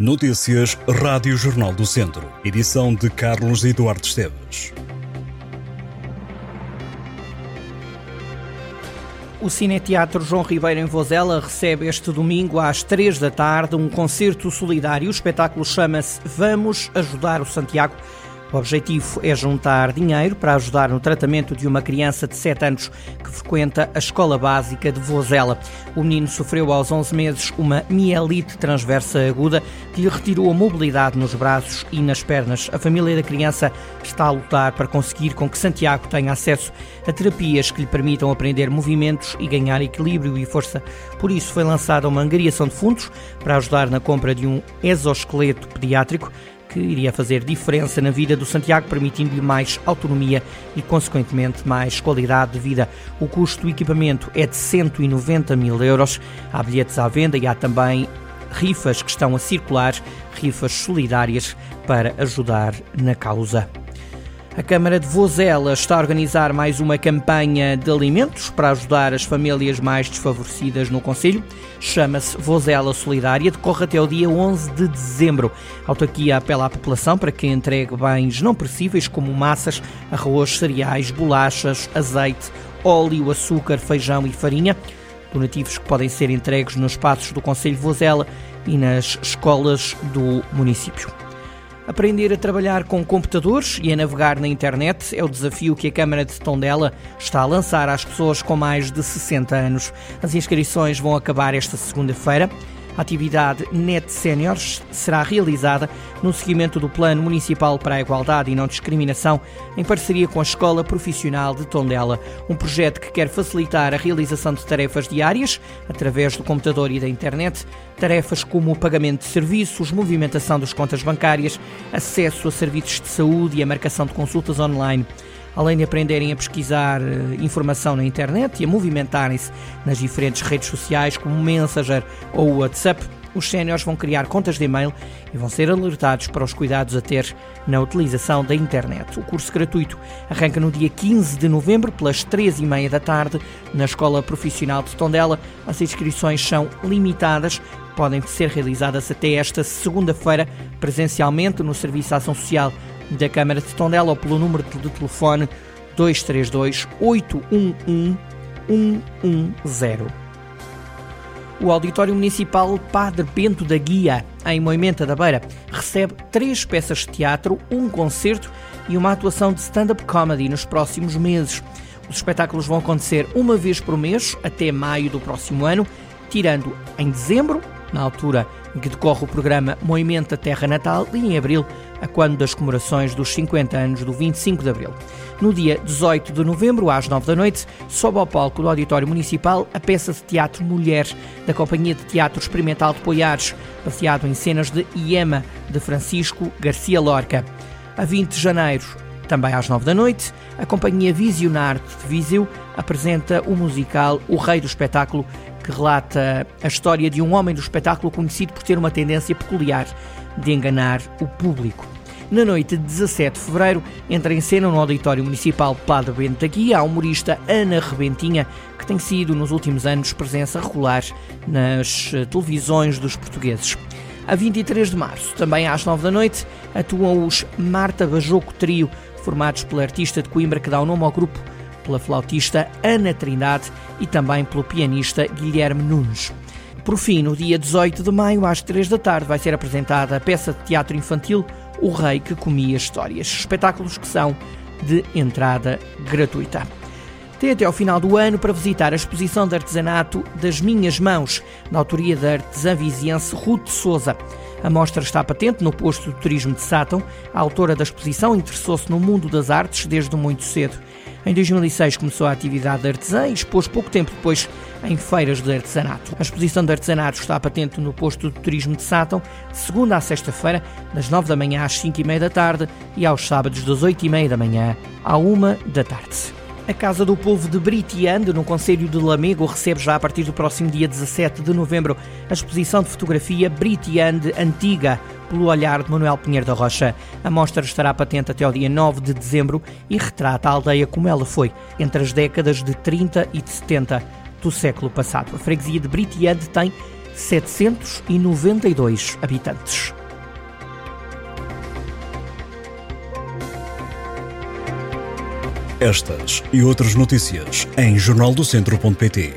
Notícias Rádio Jornal do Centro. Edição de Carlos Eduardo Esteves. O Cineteatro João Ribeiro em Vozela recebe este domingo às três da tarde um concerto solidário. O espetáculo chama-se Vamos Ajudar o Santiago o objetivo é juntar dinheiro para ajudar no tratamento de uma criança de 7 anos que frequenta a escola básica de Vozela. O menino sofreu aos 11 meses uma mielite transversa aguda que lhe retirou a mobilidade nos braços e nas pernas. A família da criança está a lutar para conseguir com que Santiago tenha acesso a terapias que lhe permitam aprender movimentos e ganhar equilíbrio e força. Por isso foi lançada uma angariação de fundos para ajudar na compra de um exoesqueleto pediátrico que iria fazer diferença na vida do Santiago, permitindo-lhe mais autonomia e, consequentemente, mais qualidade de vida. O custo do equipamento é de 190 mil euros. Há bilhetes à venda e há também rifas que estão a circular, rifas solidárias para ajudar na causa. A Câmara de Vozela está a organizar mais uma campanha de alimentos para ajudar as famílias mais desfavorecidas no Conselho. Chama-se Vozela Solidária, decorre até o dia 11 de dezembro. A autarquia apela à população para que entregue bens não perecíveis como massas, arroz, cereais, bolachas, azeite, óleo, açúcar, feijão e farinha. Donativos que podem ser entregues nos espaços do Conselho de Vozela e nas escolas do município. Aprender a trabalhar com computadores e a navegar na internet é o desafio que a Câmara de Tondela está a lançar às pessoas com mais de 60 anos. As inscrições vão acabar esta segunda-feira. A atividade Net Séniores será realizada no seguimento do Plano Municipal para a Igualdade e Não Discriminação, em parceria com a Escola Profissional de Tondela, um projeto que quer facilitar a realização de tarefas diárias através do computador e da internet, tarefas como o pagamento de serviços, movimentação das contas bancárias, acesso a serviços de saúde e a marcação de consultas online além de aprenderem a pesquisar eh, informação na internet e a movimentarem-se nas diferentes redes sociais como Messenger ou WhatsApp, os séniores vão criar contas de e-mail e vão ser alertados para os cuidados a ter na utilização da internet. O curso gratuito arranca no dia 15 de novembro, pelas 3h30 da tarde, na Escola Profissional de Tondela. As inscrições são limitadas, podem ser realizadas até esta segunda-feira, presencialmente no Serviço de Ação Social da Câmara de Tondela ou pelo número de telefone 232 811 110. O Auditório Municipal Padre Bento da Guia, em Moimenta da Beira, recebe três peças de teatro, um concerto e uma atuação de stand-up comedy nos próximos meses. Os espetáculos vão acontecer uma vez por mês até maio do próximo ano, tirando em dezembro, na altura em que decorre o programa Moimenta Terra Natal, e em abril, a quando das comemorações dos 50 anos do 25 de Abril. No dia 18 de novembro, às 9 da noite, sobe ao palco do Auditório Municipal a peça de teatro Mulher, da Companhia de Teatro Experimental de Poiares, baseado em cenas de Iema, de Francisco Garcia Lorca. A 20 de janeiro, também às 9 da noite, a Companhia Visionarte de Viseu apresenta o musical O Rei do Espetáculo, que relata a história de um homem do espetáculo conhecido por ter uma tendência peculiar de enganar o público. Na noite de 17 de fevereiro, entra em cena no Auditório Municipal Padre Bento aqui a humorista Ana Rebentinha, que tem sido nos últimos anos presença regular nas eh, televisões dos portugueses. A 23 de março, também às 9 da noite, atuam os Marta Bajoco Trio, formados pela artista de Coimbra que dá o nome ao grupo, pela flautista Ana Trindade e também pelo pianista Guilherme Nunes. Por fim, no dia 18 de maio, às 3 da tarde, vai ser apresentada a peça de teatro infantil O Rei que Comia Histórias. Espetáculos que são de entrada gratuita. Tem até ao final do ano para visitar a exposição de artesanato das Minhas Mãos, na autoria da artesã viziense Ruth Souza. A mostra está patente no posto de turismo de Sátão. A autora da exposição interessou-se no mundo das artes desde muito cedo. Em 2006 começou a atividade de artesã e expôs pouco tempo depois em feiras de artesanato. A exposição de artesanato está patente no posto de turismo de Sátão, de segunda a sexta-feira, das 9 da manhã às 5 e meia da tarde e aos sábados das 8 e meia da manhã à 1 da tarde. A Casa do Povo de Britiande, no Conselho de Lamego, recebe já a partir do próximo dia 17 de novembro a exposição de fotografia Britiande Antiga, pelo olhar de Manuel Pinheiro da Rocha. A mostra estará patente até ao dia 9 de dezembro e retrata a aldeia como ela foi entre as décadas de 30 e de 70 do século passado. A freguesia de Britiande tem 792 habitantes. Estas e outras notícias em jornaldocentro.pt.